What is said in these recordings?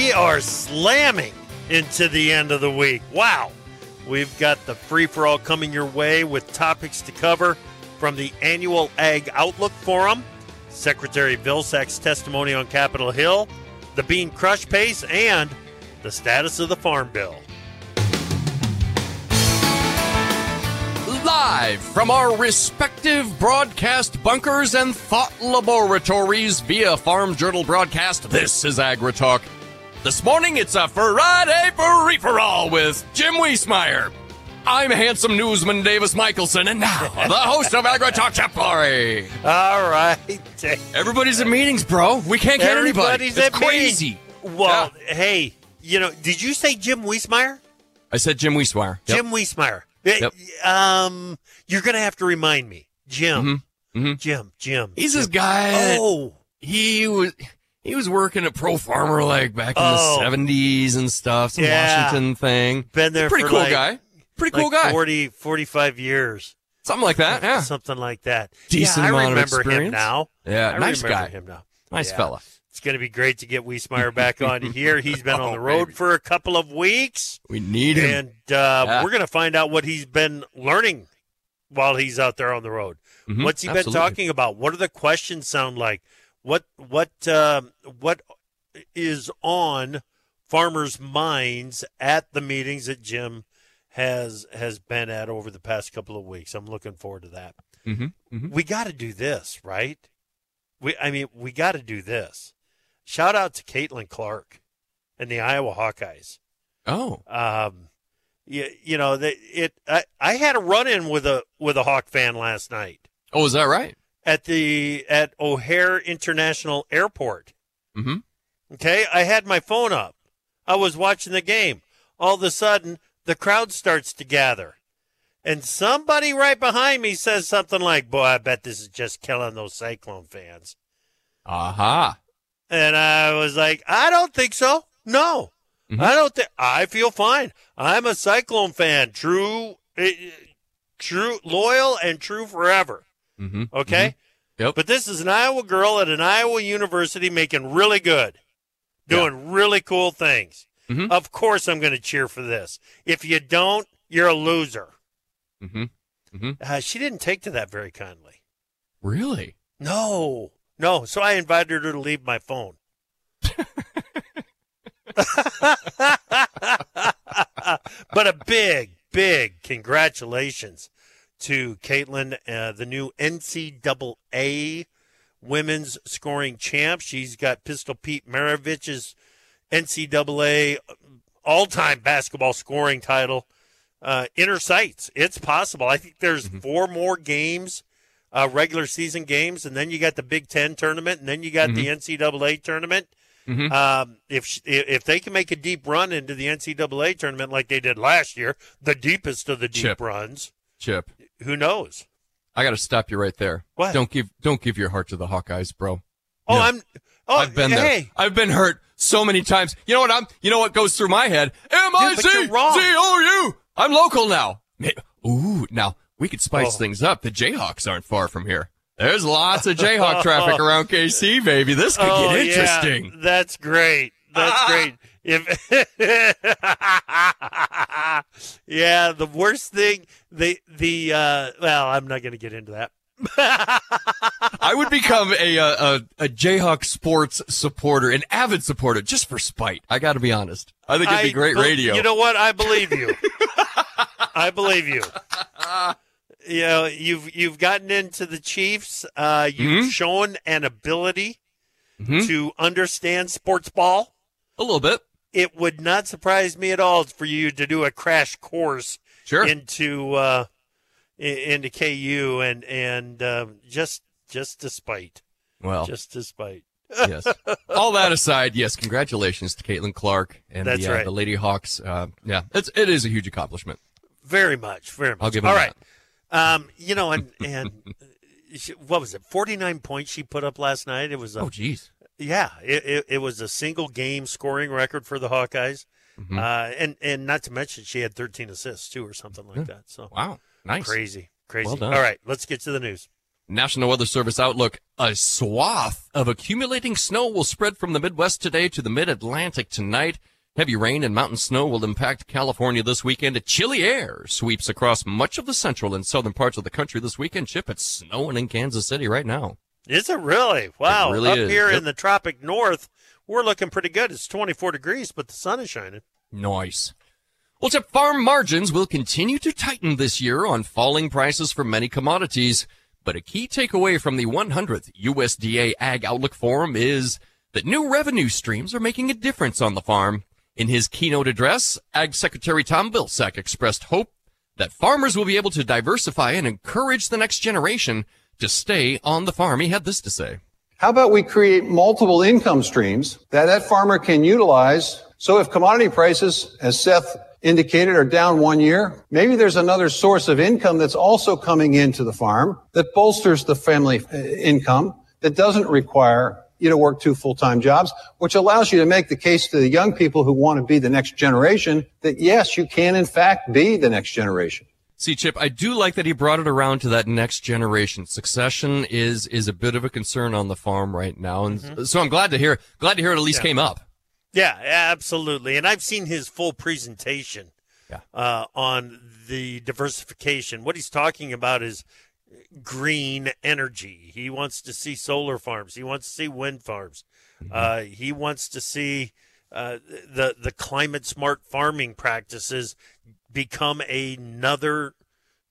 We are slamming into the end of the week. Wow. We've got the free for all coming your way with topics to cover from the annual Ag Outlook Forum, Secretary Vilsack's testimony on Capitol Hill, the bean crush pace, and the status of the Farm Bill. Live from our respective broadcast bunkers and thought laboratories via Farm Journal broadcast, this is AgriTalk. This morning it's a Friday free for all with Jim Wiesemeyer. I'm handsome newsman Davis Michaelsen, and now the host of AgriTalk, Chip Flory. All right. Everybody's in meetings, bro. We can't get anybody. Everybody's It's at crazy. Well, hey, you know, did you say Jim Wiesemeyer? I said Jim Wiesemeyer. Yep. Jim Wiesemeyer. Yep. Um, you're gonna have to remind me, Jim. Mhm, mhm. Jim. Jim. He's Jim. this guy. Oh, he was he was working at Pro Farmer like back in Oh. the seventies and stuff, some Yeah. Washington thing. been there Pretty cool like, guy. Pretty like cool guy. 40, 45 years. Something like that. Yeah. Something like that. Decent yeah, I amount of remember him now. Yeah, I nice guy. him now. Nice Yeah. fella. It's going to be great to get Wiesemeyer back on here. He's been on Oh, the road baby. for a couple of weeks. We need him. And uh, Yeah. we're going to find out what he's been learning while he's out there on the road. Mhm, What's he absolutely. been talking about? What do the questions sound like? What what um what is on farmers' minds at the meetings that Jim has has been at over the past couple of weeks? I'm looking forward to that. Mhm, mhm. We got to do this, right? We I mean, we got to do this. Shout out to Caitlin Clark and the Iowa Hawkeyes Oh, um, you, you know, the, it. I, I had a run in with a with a Hawk fan last night oh, is that right? At the at O'Hare International Airport. Mm-hmm. Okay, I had my phone up. I was watching the game. All of a sudden, the crowd starts to gather, and somebody right behind me says something like, "Boy, I bet this is just killing those Cyclone fans." Aha. And I was like, I don't think so. No, Mhm. I don't think. I feel fine. I'm a Cyclone fan. True, eh, true, loyal and true forever. Mm-hmm. Okay. Yep. But this is an Iowa girl at an Iowa university making really good, doing really cool things. Mhm. Of course, I'm going to cheer for this. If you don't, you're a loser. Mm-hmm. Uh, she didn't take to that very kindly. Really? No, no. So I invited her to leave my phone. but a big, big congratulations to Caitlin, uh, the new NCAA women's scoring champ. She's got Pistol Pete Maravich's NCAA all-time basketball scoring title uh, in her sights. It's possible. I think there's four more games, uh, regular season games, and then you got the Big Ten tournament, and then you got the NCAA tournament. Mhm. Um, if if they can make a deep run into the NCAA tournament like they did last year, the deepest of the deep Chip. runs, Chip, who knows? I got to stop you right there. What? Don't give don't give your heart to the Hawkeyes, bro. Oh, No. I'm. Oh, I've been there. hey, I've been hurt so many times. You know what I'm? You know what goes through my head? M I C but C you're wrong. O U. I'm local now. Ooh, now we could spice Oh. things up. The Jayhawks aren't far from here. There's lots of Jayhawk traffic around KC, baby. This could oh, get yeah, interesting. that's great. That's Ah. great. If yeah, the worst thing the the uh, well, I'm not going to get into that. I would become a, uh, a a Jayhawk sports supporter, an avid supporter, just for spite. I got to be honest. I think it'd be I great be- radio. You know what? I believe you. I believe you. You know, you've you've gotten into the Chiefs. Uh, you've Mhm. shown an ability Mhm. to understand sports ball. a little bit, It would not surprise me at all for you to do a crash course sure. into uh, into KU and and um, just just to spite, well, just to spite. yes. All that aside, yes, congratulations to Caitlin Clark and That's the, uh, right. the Lady Hawks. Uh, yeah, it's it is a huge accomplishment. Very much, very much. I'll give All that. Um, you know, and and what was it? Forty nine points she put up last night. It was a Oh, geez. Yeah. It, it it was a single game scoring record for the Hawkeyes. Mhm. Uh, and and not to mention she had thirteen assists too, or something like that. So Wow, nice. crazy, crazy. Well. All right, let's get to the news. National Weather Service outlook: a swath of accumulating snow will spread from the Midwest today to the Mid-Atlantic tonight. Heavy rain and mountain snow will impact California this weekend. A chilly air sweeps across much of the central and southern parts of the country this weekend. Chip, it's snowing in Kansas City right now. Is it really? Wow. really Up is. here Yep. in the tropic north, we're looking pretty good. It's 24 degrees, but the sun is shining. Nice. Well, Chip, farm margins will continue to tighten this year on falling prices for many commodities. But a key takeaway from the 100th USDA Ag Outlook Forum is that new revenue streams are making a difference on the farm. In his keynote address, Ag Secretary Tom Vilsack expressed hope that farmers will be able to diversify and encourage the next generation to stay on the farm. He had this to say. How about we create multiple income streams that that farmer can utilize? So if commodity prices, as Seth indicated, are down one year, maybe there's another source of income that's also coming into the farm that bolsters the family uh, income that doesn't require you to work two full-time jobs, which allows you to make the case to the young people who want to be the next generation that yes, you can in fact be the next generation. See, Chip, I do like that he brought it around to that next generation. Succession is is a bit of a concern on the farm right now, and so I'm glad to hear glad to hear it at least Mm-hmm. Yeah. came up. Yeah, absolutely. And I've seen his full presentation Yeah. uh, on the diversification. What he's talking about is green energy. He wants to see solar farms. He wants to see wind farms. Uh, he wants to see uh, the the climate smart farming practices become another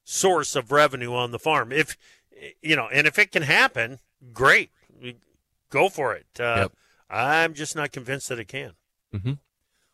source of revenue on the farm. If you know, and if it can happen, great, go for it. Uh, Yep. I'm just not convinced that it can.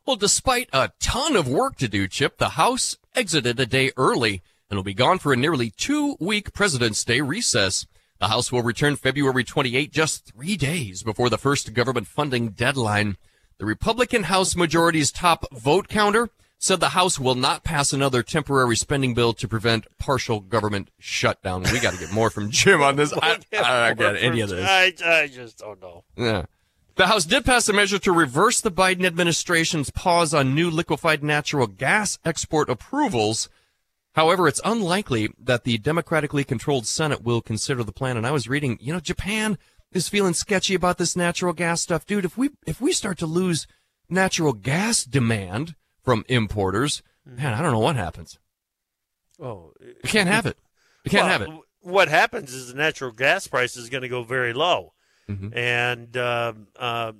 Well, despite a ton of work to do, Chip, the House exited a day early and will be gone for a nearly two week President's Day recess. The House will return February 28, just three days before the first government funding deadline. The Republican House majority's top vote counter said the House will not pass another temporary spending bill to prevent partial government shutdown. We got to get more from Jim on this. I, I don't get any of this. I, I just don't know. Yeah. The House did pass a measure to reverse the Biden administration's pause on new liquefied natural gas export approvals. However, it's unlikely that the democratically controlled Senate will consider the plan. And I was reading, you know, Japan is feeling sketchy about this natural gas stuff. Dude, if we, if we start to lose natural gas demand from importers, man, I don't know what happens. Oh, We can't have it. We can't well, have it. What happens is the natural gas price is going to go very low, Mhm. and um uh,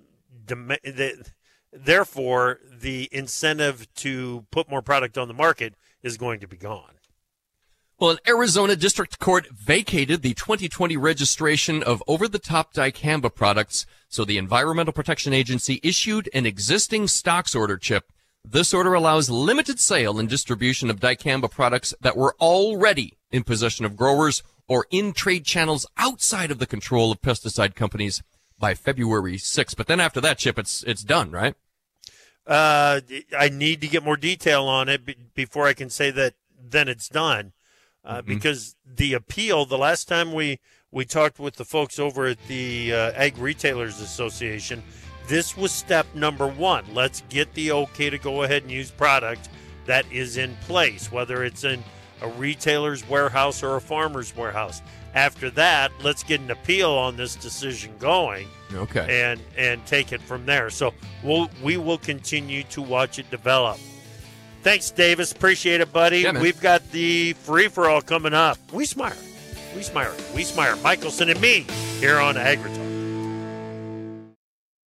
dem- the, therefore the incentive to put more product on the market is going to be gone. Well, an Arizona district court vacated the 2020 registration of over-the-top dicamba products, so the Environmental Protection Agency issued an existing stocks order chip. This order allows limited sale and distribution of dicamba products that were already in possession of growers or in trade channels outside of the control of pesticide companies by February 6th. But then after that, Chip, it's it's done, right? Uh, I need to get more detail on it be- before I can say that then it's done. Uh, Because the appeal, the last time we, we talked with the folks over at the uh, Ag Retailers Association, this was step number one. Let's get the okay to go ahead and use product that is in place, whether it's in a retailer's warehouse or a farmer's warehouse. After that, let's get an appeal on this decision going Okay. and and take it from there. So we'll we will continue to watch it develop. Thanks, Davis. Appreciate it, buddy. Yeah. We've got the free for all coming up. We smire, we smire, we. Michaelsen and me here on AgriTalk.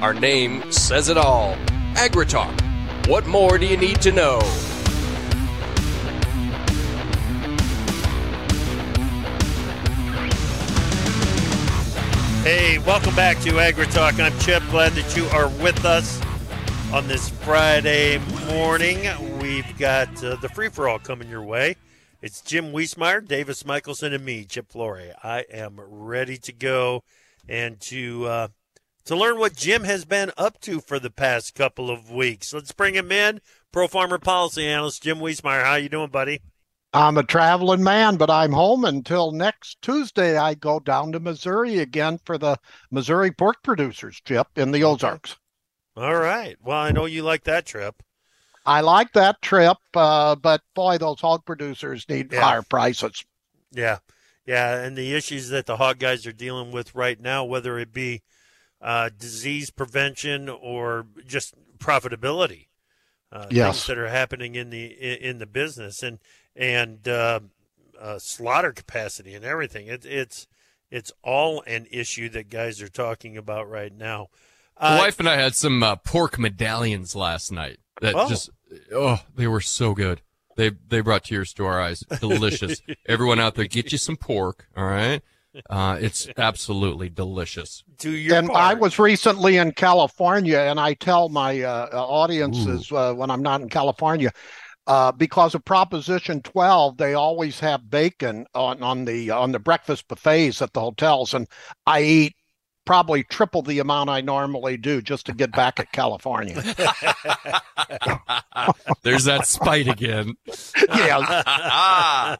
Our name says it all. AgriTalk. What more do you need to know? Hey, welcome back to AgriTalk. I'm Chip. Glad that you are with us on this Friday morning. We've got uh, the free for all coming your way. It's Jim Wiesemeyer, Davis Michaelsen, and me, Chip Flory. I am ready to go and to uh, to learn what Jim has been up to for the past couple of weeks. Let's bring him in. Pro Farmer Policy Analyst Jim Wiesemeyer. How you doing, buddy? I'm a traveling man, but I'm home until next Tuesday. I go down to Missouri again for the Missouri pork producers trip in the Ozarks. All right. Well, I know you like that trip. I like that trip, uh, but boy, those hog producers need Yeah. higher prices. Yeah, yeah, and the issues that the hog guys are dealing with right now, whether it be uh, disease prevention or just profitability, uh, Yes. things that are happening in the in, in the business and and uh, uh, slaughter capacity and everything. It, it's it's all an issue that guys are talking about right now. My Uh, wife and I had some uh, pork medallions last night. That Oh. just oh, they were so good. They they brought tears to our eyes. Delicious. Everyone out there, get you some pork. All right. Uh, it's absolutely delicious. to your and I was recently in California, and I tell my uh, audiences uh, when I'm not in California, uh, because of Proposition 12, they always have bacon on, on the on the breakfast buffets at the hotels, and I eat probably triple the amount I normally do just to get back at California. There's that spite again. yeah, I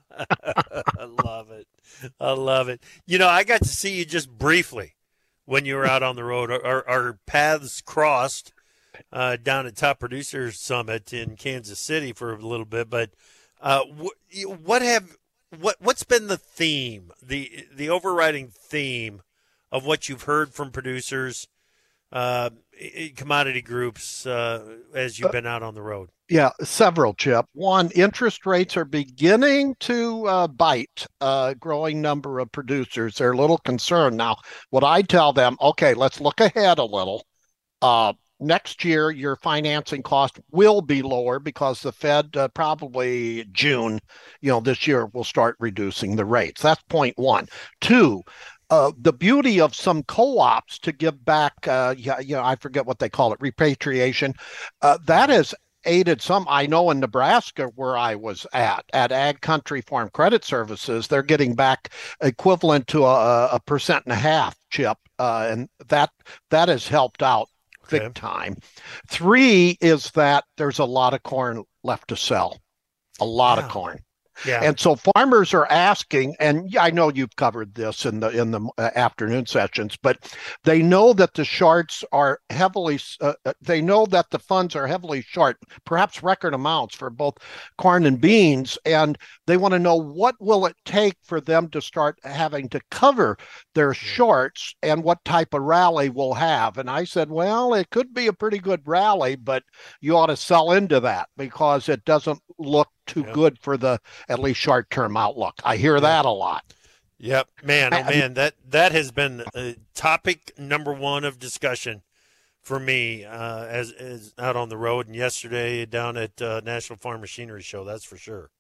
love it. I love it. You know, I got to see you just briefly when you were out on the road. Our, our, paths crossed uh, down at Top Producer Summit in Kansas City for a little bit. But uh, wh- what have what what's been the theme, the the overriding theme of what you've heard from producers, uh, commodity groups uh, as you've been out on the road? yeah, several, Chip. One, interest rates are beginning to uh, bite a growing number of producers. They're a little concerned. Now, what I tell them, okay, let's look ahead a little. Uh, next year, your financing cost will be lower because the Fed uh, probably June, you know, this year will start reducing the rates. That's point one. Two, uh, the beauty of some co-ops to give back, uh, yeah, you know, I forget what they call it, repatriation. Uh, that has aided some. I know in Nebraska, where I was at, at Ag Country Farm Credit Services, they're getting back equivalent to a, a percent and a half chip, uh, and that that has helped out big Okay. time. Three is that there's a lot of corn left to sell, a lot Yeah. of corn. Yeah. And so farmers are asking, and I know you've covered this in the in the uh, afternoon sessions, but they know that the shorts are heavily. Uh, uh, they know that the funds are heavily short, perhaps record amounts for both corn and beans, and they want to know what will it take for them to start having to cover their shorts, and what type of rally we'll have. And I said, well, it could be a pretty good rally, but you ought to sell into that because it doesn't look too yep. good for the at least short term outlook. I hear yep. that a lot. Yep, man, oh man, that that has been a topic number one of discussion for me uh, as, as out on the road and yesterday down at uh, National Farm Machinery Show. That's for sure.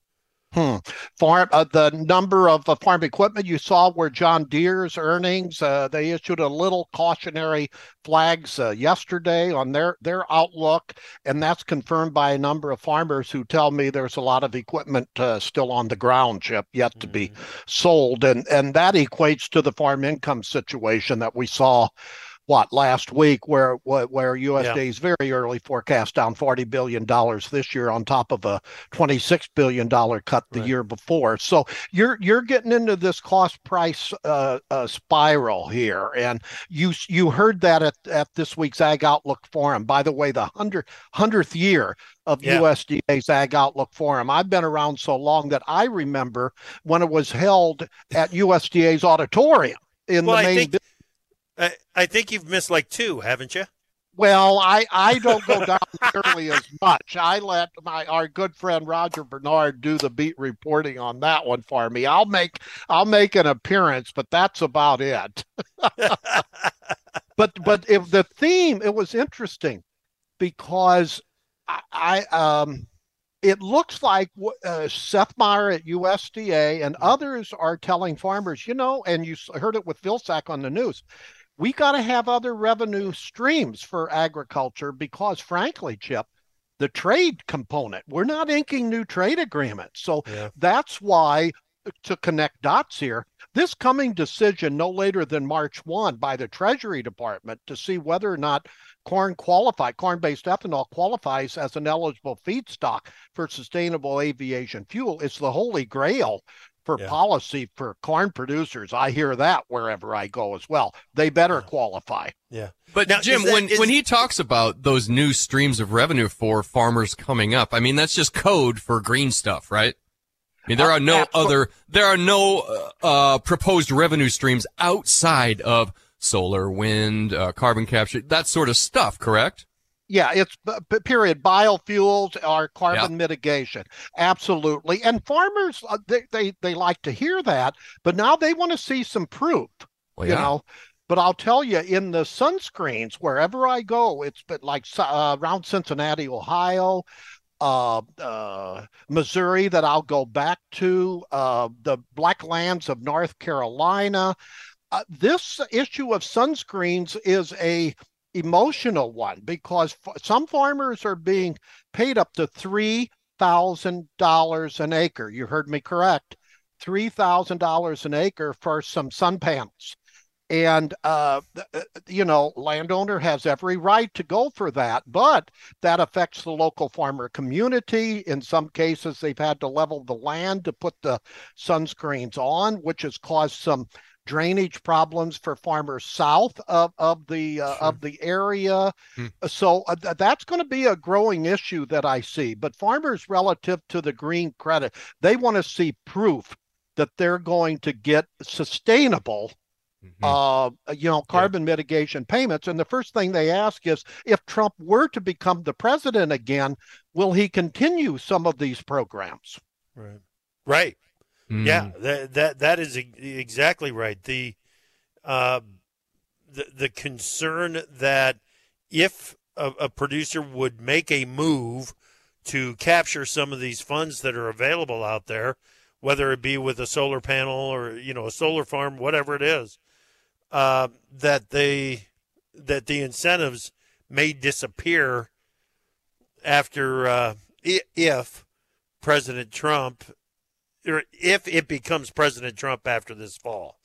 Hmm. Farm uh, the number of uh, farm equipment you saw were John Deere's earnings. Uh, they issued a little cautionary flags uh, yesterday on their their outlook, and that's confirmed by a number of farmers who tell me there's a lot of equipment uh, still on the ground, Chip, yet mm-hmm. to be mm-hmm. sold, and and that equates to the farm income situation that we saw what last week where where USDA's yeah. very early forecast down 40 billion dollars this year on top of a 26 billion dollar cut the right. year before. So you're you're getting into this cost price uh, uh, spiral here and you you heard that at, at this week's Ag Outlook forum. By the way, the 100 100th year of yeah. USDA's Ag Outlook Forum. I've been around so long that I remember when it was held at USDA's auditorium in well, the main think, I, I think you've missed like two, haven't you? Well, I, I don't go down nearly as much. I let my our good friend Roger Bernard do the beat reporting on that one for me. I'll make I'll make an appearance, but that's about it. but but if the theme, it was interesting because I, I um it looks like uh, Seth Meyer at USDA and others are telling farmers, you know, and you heard it with Vilsack on the news we got to have other revenue streams for agriculture because, frankly, Chip, the trade component, we're not inking new trade agreements. So yeah. that's why, uh, to connect dots here, this coming decision no later than March 1 by the Treasury Department to see whether or not corn qualify, corn-based ethanol qualifies as an eligible feedstock for sustainable aviation fuel. It's the holy grail for yeah. policy for corn producers. I hear that wherever I go as well. They better qualify. Yeah. But now, Jim, that, when is... when he talks about those new streams of revenue for farmers coming up, I mean that's just code for green stuff, right? I mean there are no uh, other there are no uh, uh, proposed revenue streams outside of solar, wind, uh, carbon capture, that sort of stuff, correct? Yeah, it's period. Biofuels are carbon mitigation, absolutely. And farmers, uh, they, they they like to hear that, but now they want to see some proof. Well, you know, but I'll tell you, in the sunscreens, wherever I go, it's been like uh, around Cincinnati, Ohio, uh, uh, Missouri, that I'll go back to, uh, the Black Lands of North Carolina. Uh, this issue of sunscreens is a emotional one because some farmers are being paid up to $3,000 an acre. You heard me correct. $3,000 an acre for some sun panels. And, uh, uh, you know, landowner has every right to go for that, but that affects the local farmer community. In some cases, they've had to level the land to put the sunscreens on, which has caused some drainage problems for farmers south of, of the uh, sure. of the area. Hmm. So uh, th- that's going to be a growing issue that I see. But farmers, relative to the green credit, they want to see proof that they're going to get sustainable. Mm-hmm. Uh, you know, carbon yeah. mitigation payments. And the first thing they ask is if Trump were to become the president again, will he continue some of these programs? Right. Right. Mm. Yeah, that that that is exactly right. The uh, the the concern that if a, a producer would make a move to capture some of these funds that are available out there, whether it be with a solar panel or you know a solar farm, whatever it is, uh, that they that the incentives may disappear after uh, if President Trump or if it becomes President Trump after this fall.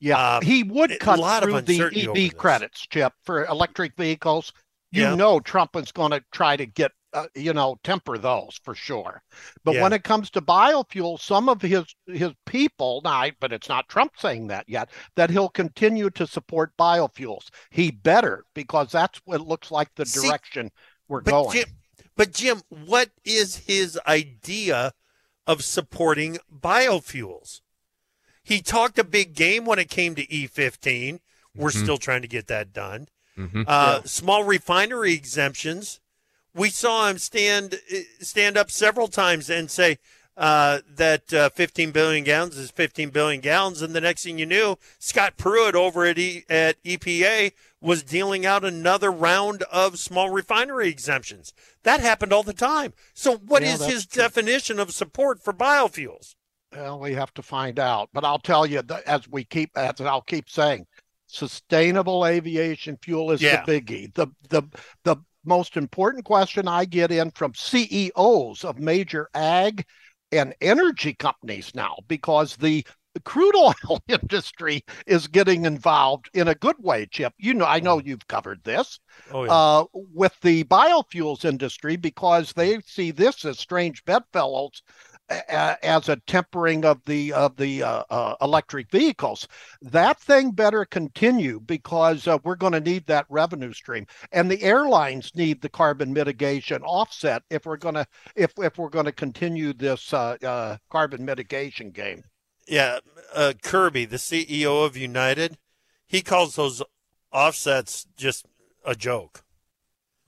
Yeah, um, he would cut through the EV credits, Chip, for electric vehicles. You yeah. know, Trump is going to try to get uh, you know, temper those for sure. But Yeah. when it comes to biofuel, some of his his people, now, but it's not Trump saying that yet, that he'll continue to support biofuels. He better because that's what looks like the See, direction we're But going. Jim, but Jim, what is his idea of supporting biofuels? He talked a big game when it came to E15. We're Mhm. still trying to get that done. Mhm. Uh, Small refinery exemptions. We saw him stand stand up several times and say uh, that uh, 15 billion gallons is 15 billion gallons, and the next thing you knew, Scott Pruitt over at e- at EPA was dealing out another round of small refinery exemptions. That happened all the time. So, what Yeah, is his true. definition of support for biofuels? Well, we have to find out. But I'll tell you, that as we keep, as I'll keep saying, sustainable aviation fuel is Yeah. the biggie. The the the most important question I get in from CEOs of major ag and energy companies now, because the crude oil industry is getting involved in a good way, Chip. You know, I know you've covered this Oh, yeah. uh, with the biofuels industry because they see this as strange bedfellows as a tempering of the of the uh, uh, electric vehicles. That thing better continue because uh, we're going to need that revenue stream, and the airlines need the carbon mitigation offset if we're going to if if we're going to continue this uh, carbon mitigation game. Yeah, uh, Kirby, the CEO of United, he calls those offsets just a joke.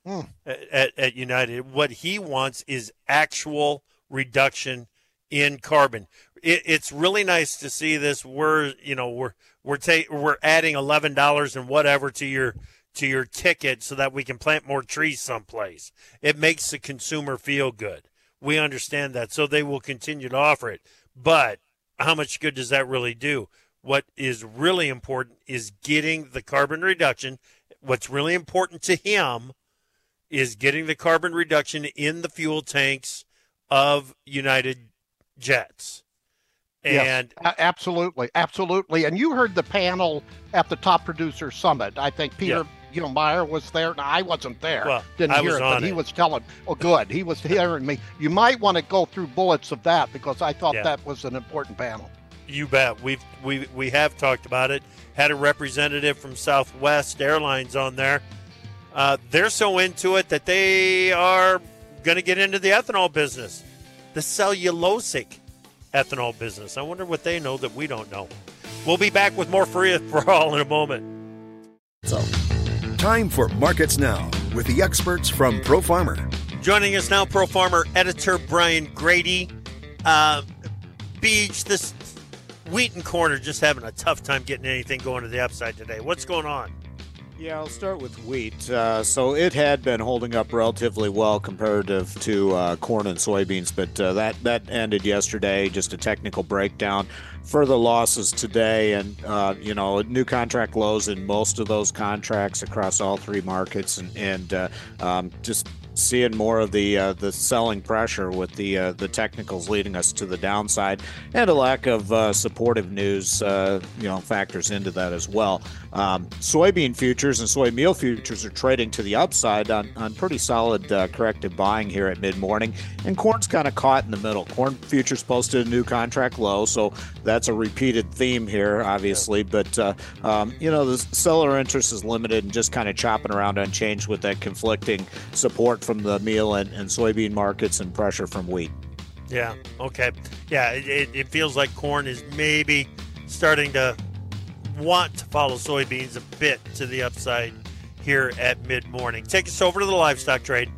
Hmm. At, at United, what he wants is actual reduction in carbon. It, it's really nice to see this. We're you know we're we're ta- we're adding eleven dollars and whatever to your to your ticket so that we can plant more trees someplace. It makes the consumer feel good. We understand that, so they will continue to offer it. But how much good does that really do? What is really important is getting the carbon reduction. What's really important to him is getting the carbon reduction in the fuel tanks of United Jets. Yes. And A- absolutely, absolutely. And you heard the panel at the Top Producer Summit. I think Peter, Yeah. You know, Meyer was there. Now I wasn't there. Well, Didn't I hear was it, on but he was telling. Oh, good. He was hearing me. You might want to go through bullets of that because I thought Yeah. that was an important panel. You bet. We've we we have talked about it. Had a representative from Southwest Airlines on there. Uh, they're so into it that they are going to get into the ethanol business, the cellulosic ethanol business. I wonder what they know that we don't know. We'll be back with more free for all in a moment. Time for Markets Now with the experts from Pro Farmer. Joining us now, Pro Farmer editor Brian Grete. Uh, Beach, this wheat and corn are just having a tough time getting anything going to the upside today. What's going on? Yeah, I'll start with wheat. Uh, so it had been holding up relatively well comparative to uh, corn and soybeans, but uh, that that ended yesterday. Just a technical breakdown. Further losses today, and uh, you know, new contract lows in most of those contracts across all three markets, and and uh, um, just seeing more of the uh, the selling pressure with the uh, the technicals leading us to the downside, and a lack of uh, supportive news, uh, you know, factors into that as well. Um, soybean futures and soy meal futures are trading to the upside on, on pretty solid uh, corrective buying here at mid morning, and corn's kind of caught in the middle. Corn futures posted a new contract low, so that's a repeated theme here, obviously. But uh, um, you know, the seller interest is limited and just kind of chopping around unchanged with that conflicting support from the meal and, and soybean markets and pressure from wheat. Yeah. Okay. Yeah. It, it, it feels like corn is maybe starting to want to follow soybeans a bit to the upside here at mid morning. Take us over to the livestock trade.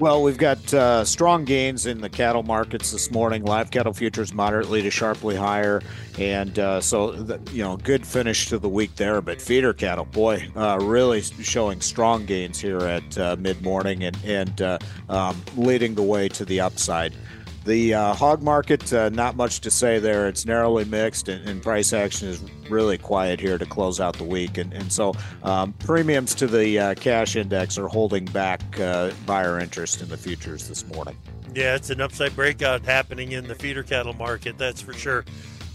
Well, we've got uh, strong gains in the cattle markets this morning. Live cattle futures moderately to sharply higher, and uh, so the, you know, good finish to the week there. But feeder cattle, boy, uh, really showing strong gains here at uh, mid morning and and uh, um, leading the way to the upside. The uh, hog market, uh, not much to say there. It's narrowly mixed, and, and, price action is really quiet here to close out the week. And, and so um, premiums to the uh, cash index are holding back uh, buyer interest in the futures this morning. Yeah, it's an upside breakout happening in the feeder cattle market, that's for sure.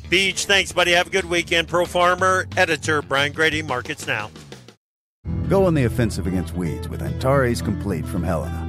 Beach, thanks, buddy. Have a good weekend. Pro Farmer, editor Brian Grete, Markets Now. Go on the offensive against weeds with Antares Complete from Helena.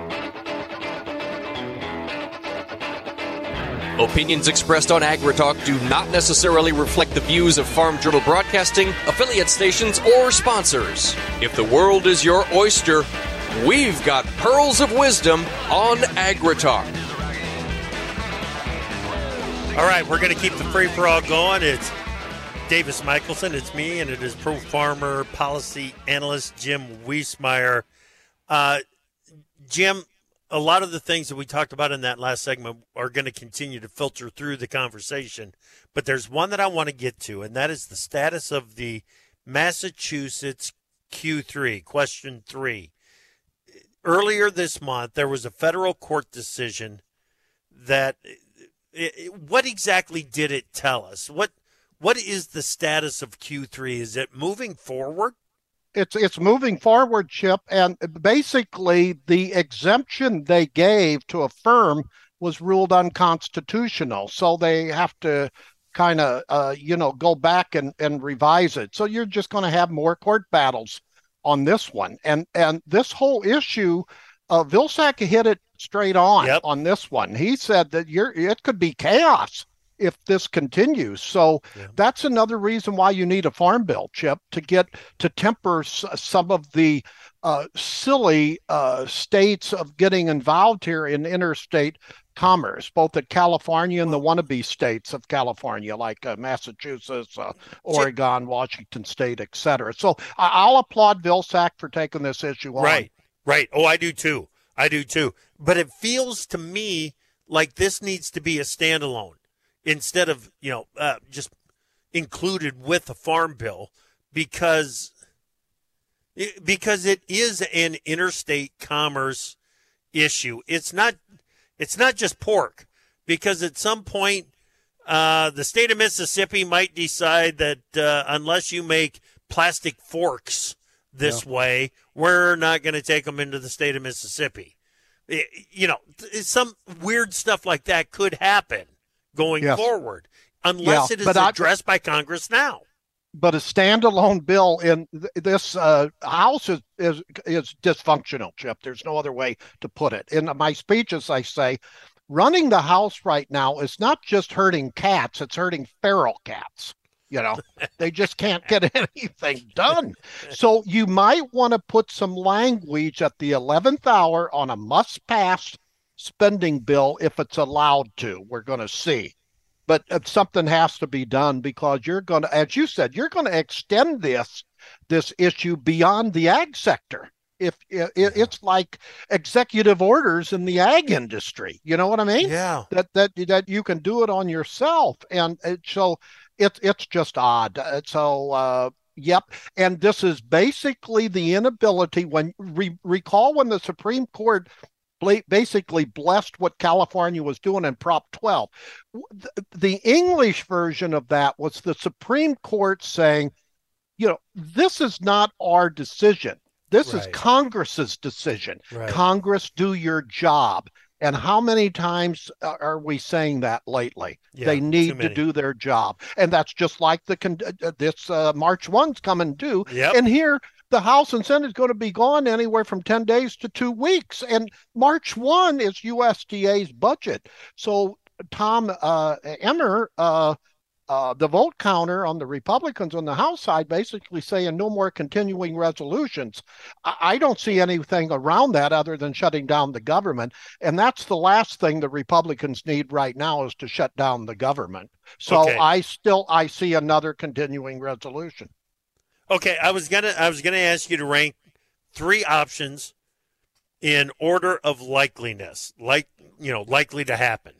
Opinions expressed on AgriTalk do not necessarily reflect the views of Farm Journal Broadcasting, affiliate stations, or sponsors. If the world is your oyster, we've got pearls of wisdom on AgriTalk. All right, we're going to keep the free for all going. It's Davis Michaelsen, it's me, and it is Pro Farmer Policy Analyst Jim Wiesemeyer. Uh, Jim, a lot of the things that we talked about in that last segment are going to continue to filter through the conversation. But there's one that I want to get to, and that is the status of the Massachusetts Q3, question three. Earlier this month, there was a federal court decision that. What exactly did it tell us? What what is the status of Q3? Is it moving forward? It's it's moving forward, Chip, and basically the exemption they gave to a firm was ruled unconstitutional, so they have to kind of uh, you know go back and and revise it. So you're just going to have more court battles on this one, and and this whole issue. Uh, Vilsack hit it straight on yep. on this one. He said that you're it could be chaos if this continues. So yeah. that's another reason why you need a farm bill, Chip, to get to temper s- some of the uh, silly uh, states of getting involved here in interstate commerce, both at California and the wannabe states of California, like uh, Massachusetts, uh, Oregon, Washington State, et cetera. So I- will applaud Vilsack for taking this issue on. Right, right. Oh, I do too. I do too. But it feels to me like this needs to be a standalone instead of you know uh, just included with a farm bill because because it is an interstate commerce issue. It's not it's not just pork because at some point uh, the state of Mississippi might decide that uh, unless you make plastic forks this yeah. way, we're not going to take them into the state of Mississippi. It, you know, some weird stuff like that could happen going yes. forward unless yeah, it is addressed I, by Congress now. But a standalone bill in th- this uh, House is, is is dysfunctional, Chip. There's no other way to put it. In my speeches, I say running the House right now is not just hurting cats; it's hurting feral cats. You know, they just can't get anything done. So you might want to put some language at the 11th hour on a must pass spending bill if it's allowed to. We're going to see. But something has to be done because you're going to, as you said, you're going to extend this this issue beyond the ag sector. If it, it's like executive orders in the ag industry, you know what I mean? Yeah. That that that you can do it on yourself, and it, so it's it's just odd. Uh, so uh, Yep. And this is basically the inability when re- recall when the Supreme Court basically blessed what California was doing in Prop 12. The English version of that was the Supreme Court saying, you know, this is not our decision. This right. is Congress's decision. Right. Congress, do your job. And how many times are we saying that lately? Yeah, they need to do their job, and that's just like the con- uh, this uh, March one's coming due. Yep. And here, the House and Senate is going to be gone anywhere from ten days to two weeks, and March one is USDA's budget. So Tom uh, Emmer. Uh, uh, the vote counter on the Republicans on the House side basically saying no more continuing resolutions. I, I don't see anything around that other than shutting down the government, and that's the last thing the Republicans need right now is to shut down the government. So Okay. I still I see another continuing resolution. Okay, I was gonna I was gonna ask you to rank three options in order of likeliness, like you know, likely to happen.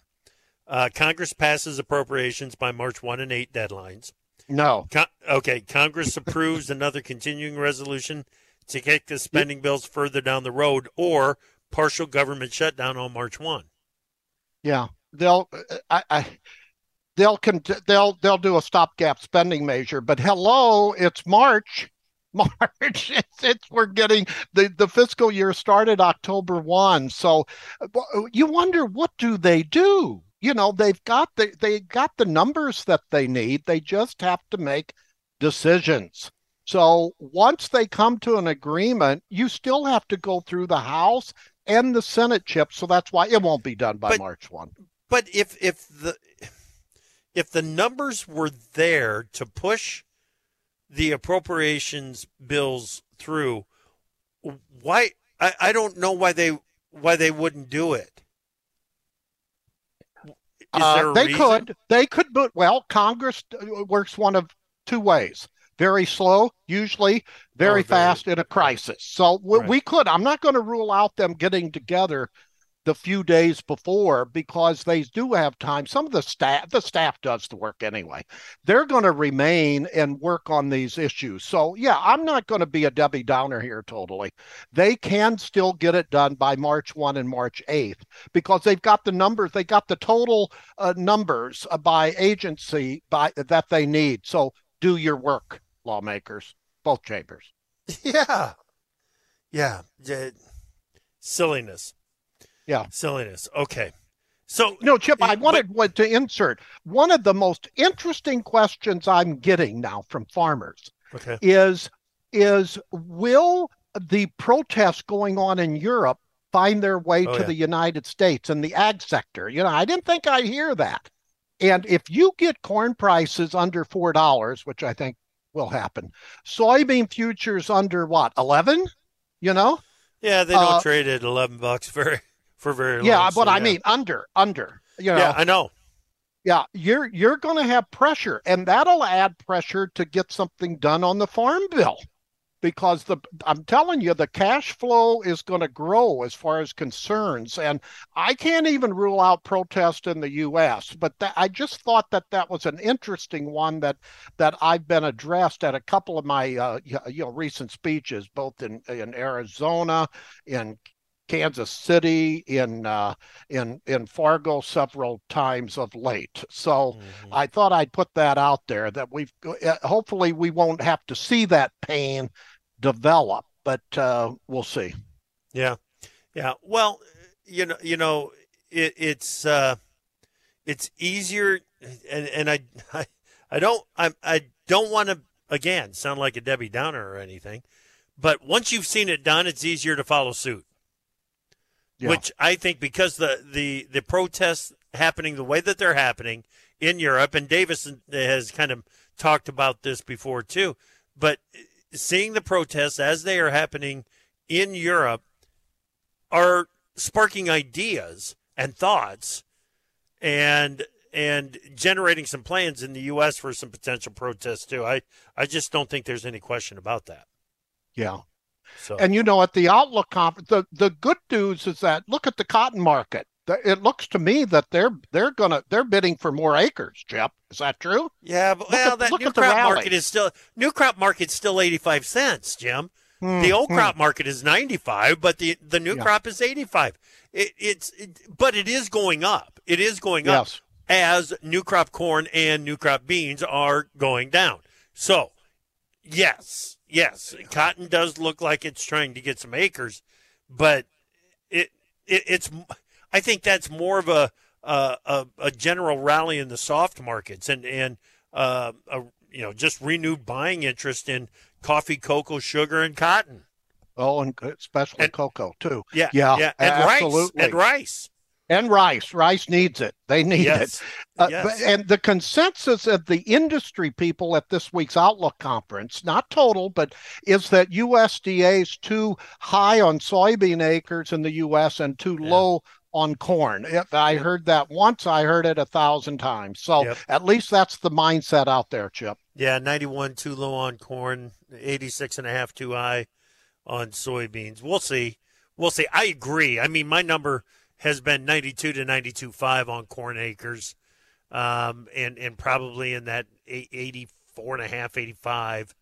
Uh, Congress passes appropriations by March one and eight deadlines. No, Con- okay, Congress approves another continuing resolution to kick the spending bills further down the road, or partial government shutdown on March one. Yeah, they'll I, I they'll con- they'll theyll do a stopgap spending measure. But hello, it's March. March. It's, it's we're getting the the fiscal year started October one. So uh, you wonder what do they do? You know, they've got the they got the numbers that they need. They just have to make decisions. So once they come to an agreement, you still have to go through the House and the Senate chip. So that's why it won't be done by But- March one. But if if the if the numbers were there to push the appropriations bills through, why I, I don't know why they why they wouldn't do it. Uh, they reason? could. They could, but well, Congress uh, works one of two ways: very slow, usually very very- fast in a crisis. So we, Right. we could. I'm not going to rule out them getting together the few days before because they do have time. Some of the staff, the staff does the work anyway. They're going to remain and work on these issues. So yeah, I'm not going to be a Debbie Downer here totally. They can still get it done by March 1 and March 8th because they've got the numbers, they got the total uh, numbers uh, by agency by that they need. So do your work, lawmakers, both chambers. Yeah, yeah, J- silliness. Yeah. silliness. Okay, so No, Chip, I wanted what to insert one of the most interesting questions I'm getting now from farmers okay, is is will the protests going on in Europe find their way Oh, to yeah. the United States and the ag sector? You know, I didn't think I'd hear that. And if you get corn prices under four dollars, which I think will happen, soybean futures under what, eleven? You know? yeah, they don't Uh, trade at eleven bucks very for very long. Yeah, so but I yeah. mean under, under. You know, yeah, I know. Yeah, you're you're going to have pressure, and that'll add pressure to get something done on the farm bill, because the I'm telling you, the cash flow is going to grow as far as concerns, and I can't even rule out protest in the U.S. But that, I just thought that that was an interesting one that that I've been addressed at a couple of my uh, you know recent speeches, both in in Arizona, in Kansas City, in uh, in in Fargo several times of late. So Mhm. I thought I'd put that out there that we've uh, hopefully we won't have to see that pain develop, but uh, we'll see. Yeah, yeah. Well, you know, you know, it, it's uh, it's easier, and and I, I, I don't, I, I don't want to again sound like a Debbie Downer or anything, but once you've seen it done, it's easier to follow suit. Yeah. Which I think because the the the protests happening the way that they're happening in Europe, and Davis has kind of talked about this before too, but seeing the protests as they are happening in Europe are sparking ideas and thoughts and and generating some plans in the US for some potential protests too. I I just don't think there's any question about that. Yeah. So And you know, at the Outlook conference, the, the good news is that look at the cotton market. It looks to me that they're they're gonna they're bidding for more acres. Jeff, is that true? yeah, but well at- that new crop market is still new crop market's still 85 cents, Jim. Hmm, The old hmm. crop market is 95, but the the new Yeah. crop is 85. It, it's it, but it is going up. It is going up. As new crop corn and new crop beans are going down. So, yes, yes, cotton does look like it's trying to get some acres, but it, it it's I think that's more of a uh, a, a, general rally in the soft markets and and uh, a, you know just renewed buying interest in coffee, cocoa, sugar, and cotton. Oh, and especially and, cocoa too. Yeah, yeah, yeah. and absolutely. rice and rice and rice. Rice needs it. They need yes. it. Uh, yes. and the consensus of the industry people at this week's Outlook conference, not total, but is that USDA is too high on soybean acres in the U.S. and too yeah. low on corn. I heard that once. I heard it a thousand times. So yep. at least that's the mindset out there, Chip. Yeah, 91 too low on corn, 86 and a half too high on soybeans. We'll see. We'll see. I agree. I mean, my number – has been 92 to 92.5 on corn acres, um, and and probably in that 84 and a half, 85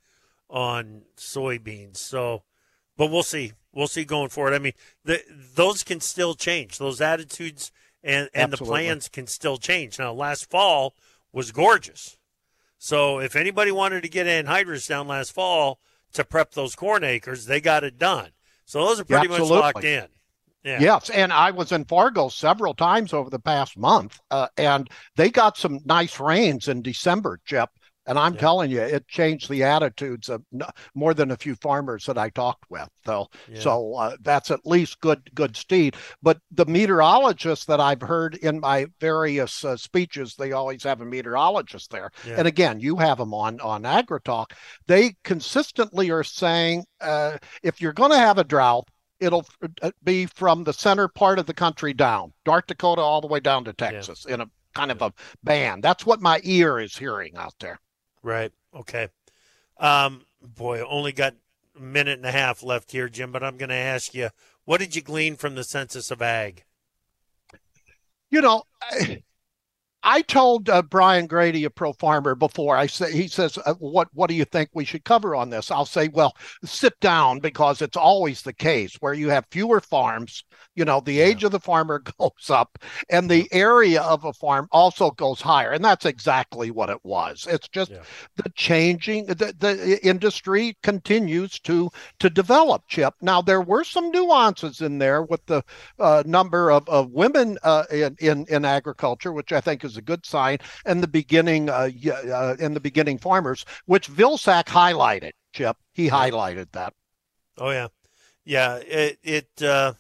on soybeans. So, but we'll see. We'll see going forward. I mean, the, those can still change. Those attitudes and and the plans can still change. Now, last fall was gorgeous. So, if anybody wanted to get anhydrous down last fall to prep those corn acres, they got it done. So those are pretty much locked in. Yeah. Yes, and I was in Fargo several times over the past month, uh, and they got some nice rains in December, Chip. And I'm yeah. telling you, it changed the attitudes of more than a few farmers that I talked with. So, yeah. so uh, that's at least good, good steed. But the meteorologists that I've heard in my various uh, speeches, they always have a meteorologist there. Yeah. And again, you have them on on AgriTalk. They consistently are saying uh, if you're going to have a drought, it'll uh, be from the center part of the country down, North Dakota all the way down to Texas yeah. in a kind of a band. That's what my ear is hearing out there. Right. Okay. Um, boy, only got a minute and a half left here, Jim, but I'm going to ask you, what did you glean from the census of ag? You know, I, I told uh, Brian Grete, a pro farmer, before I say he says, uh, "What what do you think we should cover on this?" I'll say, "Well, sit down because it's always the case where you have fewer farms. You know, the age yeah. of the farmer goes up, and the area of a farm also goes higher, and that's exactly what it was. It's just yeah. the changing. The, the industry continues to to develop. Chip. Now there were some nuances in there with the uh, number of of women uh, in, in in agriculture, which I think is a good sign. And the beginning, uh, uh, in the beginning farmers, which Vilsack highlighted. Chip, he highlighted that. Oh yeah, yeah. It, it uh,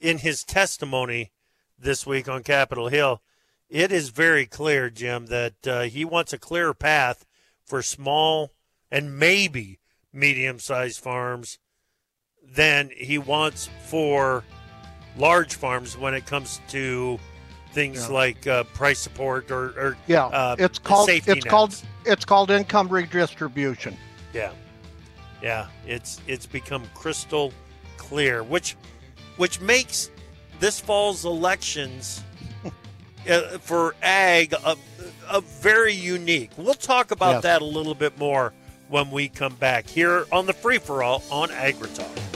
in his testimony this week on Capitol Hill, it is very clear, Jim, that uh, he wants a clear path for small and maybe medium-sized farms than he wants for large farms when it comes to things yeah. like uh, price support or, or yeah, uh, it's called it's nets. called it's called income redistribution. Yeah, yeah, it's it's become crystal clear, which which makes this fall's elections uh, for ag a, a, very unique. We'll talk about yes. that a little bit more when we come back here on the free for all on AgriTalk.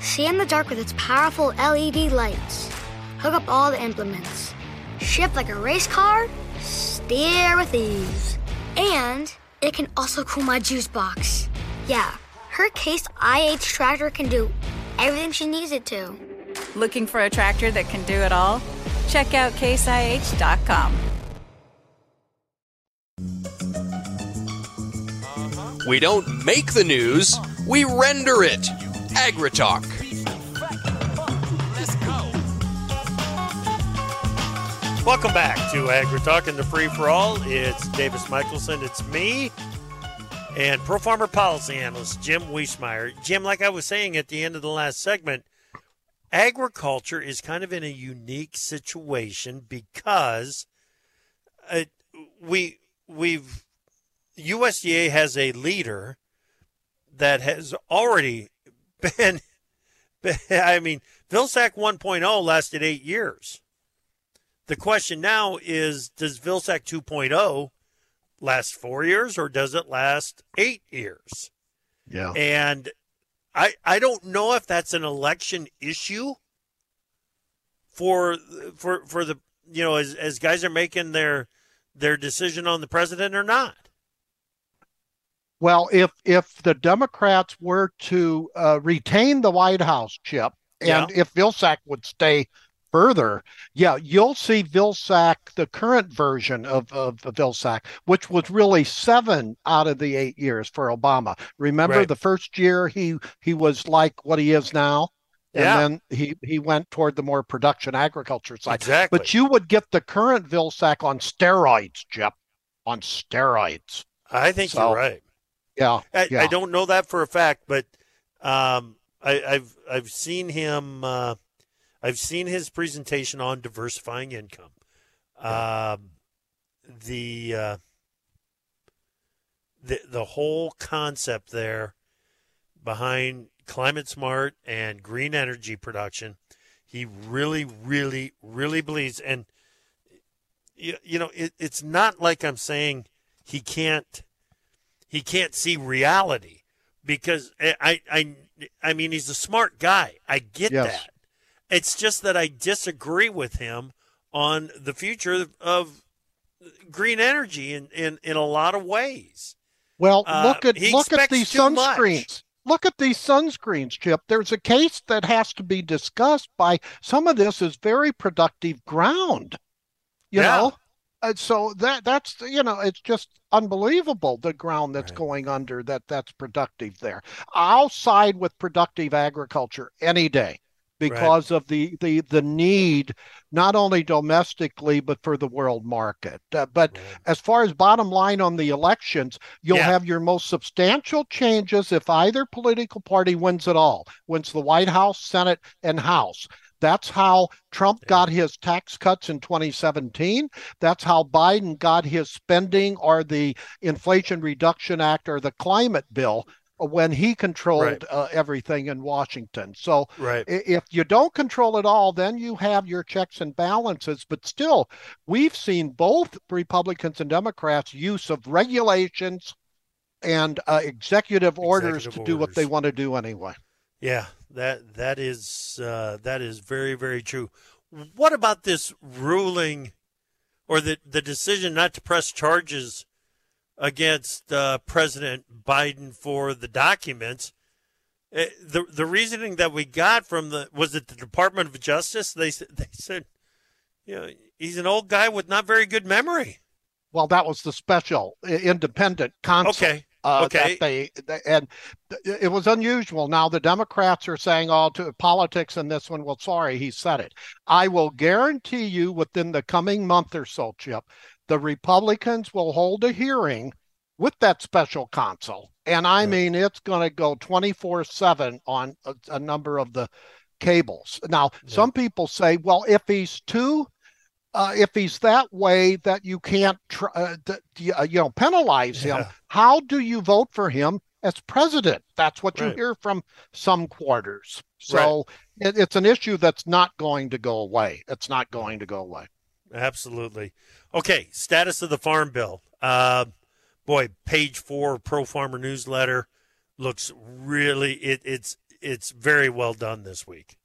See in the dark with its powerful LED lights. Hook up all the implements. Shift like a race car, steer with ease. And it can also cool my juice box. Yeah, her Case IH tractor can do everything she needs it to. Looking for a tractor that can do it all? Check out caseih.com. We don't make the news, we render it. AgriTalk. Welcome back to AgriTalk and the Free for All. It's Davis Michaelsen. It's me and Pro Farmer Policy Analyst Jim Wiesemeyer. Jim, like I was saying at the end of the last segment, agriculture is kind of in a unique situation because it, we we've USDA has a leader that has already been, I mean, Vilsack 1.0 lasted eight years. The question now is Does Vilsack 2.0 last four years or does it last eight years? Yeah. And I, I don't know if that's an election issue for for for the you know as, as guys are making their their decision on the president or not. Well, if if the Democrats were to uh, retain the White House chip, and Yeah. if Vilsack would stay further, yeah, you'll see Vilsack, the current version of, of Vilsack, which was really seven out of the eight years for Obama. Remember Right. the first year he he was like what he is now, and Yeah. then he he went toward the more production agriculture side. Exactly. But you would get the current Vilsack on steroids, Chip, on steroids. I think So, you're right. Yeah, I, yeah. I don't know that for a fact, but um, I, I've I've seen him. Uh, I've seen his presentation on diversifying income. Um, the uh, the the whole concept there behind climate smart and green energy production, he really, really, really believes. And you, you know, it, it's not like I'm saying he can't he can't see reality because I I I mean he's a smart guy. I get Yes. that. It's just that I disagree with him on the future of green energy in in, in a lot of ways. Well, Uh, look at he look at these too much. sunscreens. Look at these sunscreens, Chip. There's a case that has to be discussed by some of this is very productive ground. You Yeah. know? Uh, so that that's you know it's just unbelievable the ground that's going under that that's productive there. I'll side with productive agriculture any day because of the the the need not only domestically but for the world market. Uh, but as far as bottom line on the elections, you'll Yeah. have your most substantial changes if either political party wins it all, wins the White House, Senate, and House. That's how Trump got his tax cuts in 2017. That's how Biden got his spending or the Inflation Reduction Act or the climate bill when he controlled Right. uh, everything in Washington. So Right. if you don't control it all, then you have your checks and balances. But still, we've seen both Republicans and Democrats' use of regulations and uh, executive orders Executive to do what they want to do anyway. Yeah, that that is uh, that is very very true. What about this ruling, or the the decision not to press charges against uh, President Biden for the documents? Eh, the the reasoning that we got from the was it the Department of Justice? They said they said, you know, he's an old guy with not very good memory. Well, that was the special independent counsel. Okay. Uh, Okay. They, they- and it was unusual. Now the Democrats are saying, "Oh, to politics in this one." Well, sorry, he said it. I will guarantee you, within the coming month or so, Chip, the Republicans will hold a hearing with that special counsel, and I mean it's going to go twenty four seven on a, a number of the cables. Now, some people say, "Well, if he's too." Uh, if he's that way that you can't tr- uh, y- uh, you know penalize him how do you vote for him as president? That's what you hear from some quarters. So it, it's an issue that's not going to go away. It's not going to go away. Absolutely. Okay, status of the farm bill. Uh, boy, page four Pro Farmer newsletter looks really it, it's it's very well done this week.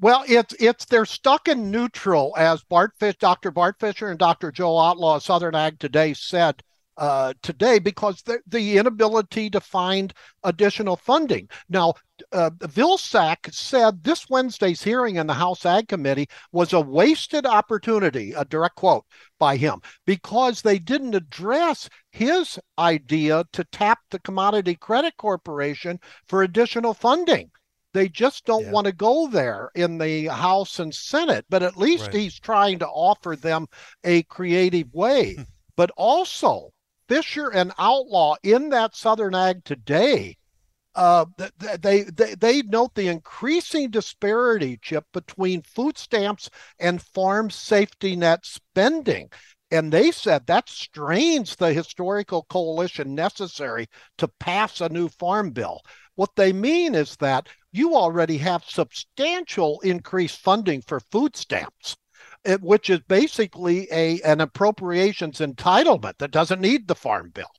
Well, it's it's they're stuck in neutral, as Bart Fish, Dr. Bart Fischer and Dr. Joe Outlaw of Southern Ag Today said uh, today because the, the inability to find additional funding. Now, uh, Vilsack said this Wednesday's hearing in the House Ag Committee was a wasted opportunity, a direct quote by him, because they didn't address his idea to tap the Commodity Credit Corporation for additional funding. They just don't yeah. want to go there in the House and Senate, but at least right. he's trying to offer them a creative way. Hmm. but also, Fischer and Outlaw in that Southern Ag today, uh, they, they they note the increasing disparity, Chip, between food stamps and farm safety net spending. And they said that strains the historical coalition necessary to pass a new farm bill. What they mean is that you already have substantial increased funding for food stamps which is basically a an appropriations entitlement that doesn't need the farm bill.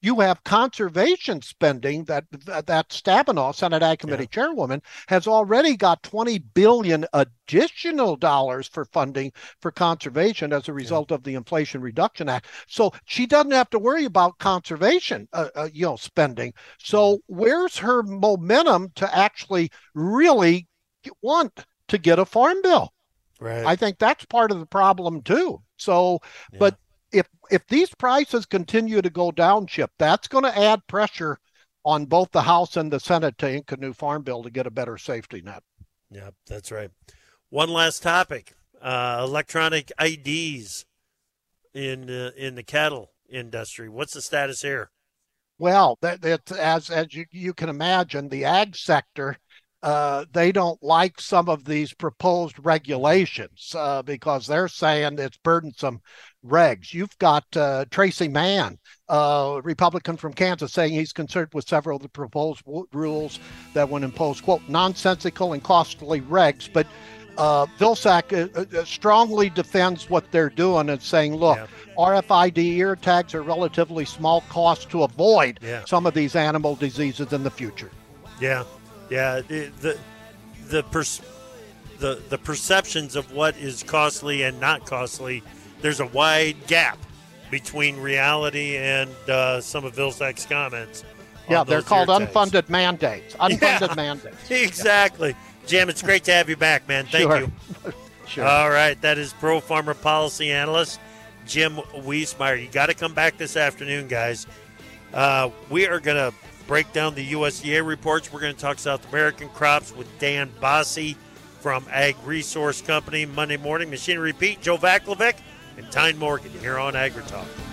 You have conservation spending that that Stabenow, Senate Ag Committee yeah. Chairwoman, has already got 20 billion additional dollars for funding for conservation as a result yeah. of the Inflation Reduction Act. So she doesn't have to worry about conservation, uh, uh, you know, spending. So mm-hmm. where's her momentum to actually really want to get a farm bill? Right. I think that's part of the problem too. So, yeah. but if if these prices continue to go down, Chip, that's going to add pressure on both the House and the Senate to ink a new farm bill to get a better safety net. Yeah, that's right. One last topic: uh, electronic IDs in uh, in the cattle industry. What's the status here? Well, that, that as as you, you can imagine, the ag sector uh, they don't like some of these proposed regulations uh, because they're saying it's burdensome regs. You've got uh, Tracey Mann, a Republican from Kansas, saying he's concerned with several of the proposed w- rules that would impose, quote, nonsensical and costly regs. But uh, Vilsack uh, uh, strongly defends what they're doing and saying, look, yeah. RFID ear tags are relatively small cost to avoid yeah. some of these animal diseases in the future. Yeah, yeah, the the the, pers- the the perceptions of what is costly and not costly. There's a wide gap between reality and uh, some of Vilsack's comments. Yeah, they're called unfunded mandates. Unfunded yeah, mandates. Exactly. Jim, it's great to have you back, man. Thank sure. you. sure. All right, that is Pro Farmer Policy Analyst Jim Wiesemeyer. You got to come back this afternoon, guys. Uh, we are going to break down the USDA reports. We're going to talk South American crops with Dan Basse from Ag Resource Company Monday morning. Machinery Pete, Joe Vaclavik, and Tyne Morgan here on AgriTalk.